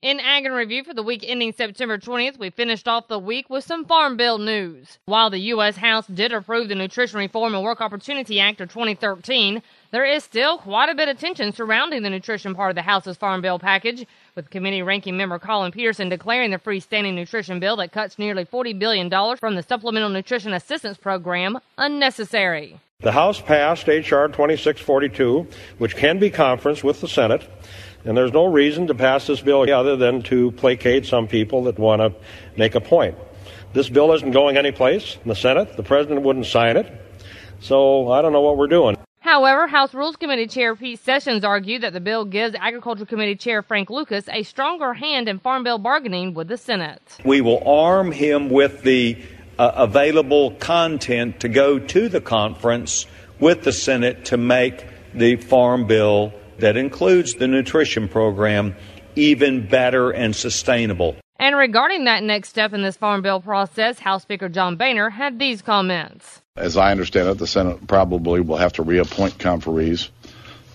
In Ag in Review for the week ending September 20th, we finished off the week with some Farm Bill news. While the U.S. House did approve the Nutrition Reform and Work Opportunity Act of 2013, there is still quite a bit of tension surrounding the nutrition part of the House's Farm Bill package, with committee ranking member Collin Peterson declaring the freestanding nutrition bill that cuts nearly $40 billion from the Supplemental Nutrition Assistance Program unnecessary. The House passed H.R. 2642, which can be conferenced with the Senate and there's no reason to pass this bill other than to placate some people that want to make a point. This bill isn't going anyplace in the Senate. The president wouldn't sign it. So I don't know what we're doing. However, House Rules Committee Chair Pete Sessions argued that the bill gives Agriculture Committee Chair Frank Lucas a stronger hand in Farm Bill bargaining with the Senate. We will arm him with the uh, available content to go to the conference with the Senate to make the Farm Bill that includes the nutrition program even better and sustainable. And regarding that next step in this Farm Bill process, House Speaker John Boehner had these comments. As I understand it, the Senate probably will have to reappoint conferees.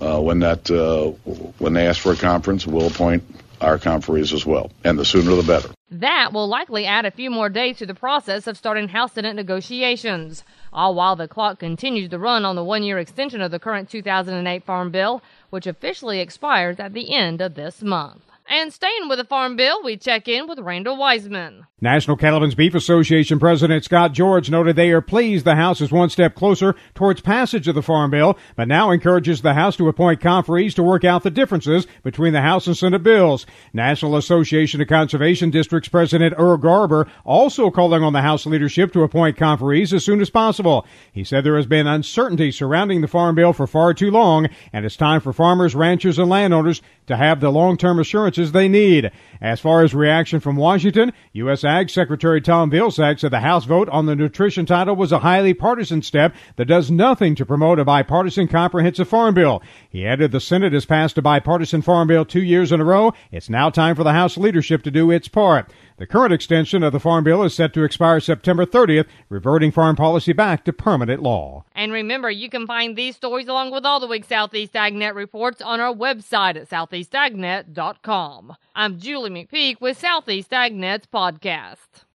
Uh, when that uh, when they ask for a conference, we'll appoint our conferees as well, and the sooner the better. That will likely add a few more days to the process of starting House Senate negotiations. All while the clock continues to run on the one year extension of the current 2008 Farm Bill, which officially expires at the end of this month. And staying with the Farm Bill, we check in with Randall Wiseman. National Cattlemen's Beef Association President Scott George noted they are pleased the House is one step closer towards passage of the Farm Bill, but now encourages the House to appoint conferees to work out the differences between the House and Senate bills. National Association of Conservation Districts President Earl Garber also calling on the House leadership to appoint conferees as soon as possible. He said there has been uncertainty surrounding the Farm Bill for far too long, and it's time for farmers, ranchers, and landowners to have the long-term assurances they need. As far as reaction from Washington, U.S. Secretary Tom Vilsack said the House vote on the nutrition title was a highly partisan step that does nothing to promote a bipartisan comprehensive farm bill. He added the Senate has passed a bipartisan farm bill two years in a row. It's now time for the House leadership to do its part. The current extension of the Farm Bill is set to expire September 30th, reverting farm policy back to permanent law. And remember, you can find these stories along with all the week's Southeast AgNet reports on our website at southeastagnet.com. I'm Julie McPeak with Southeast AgNet's podcast.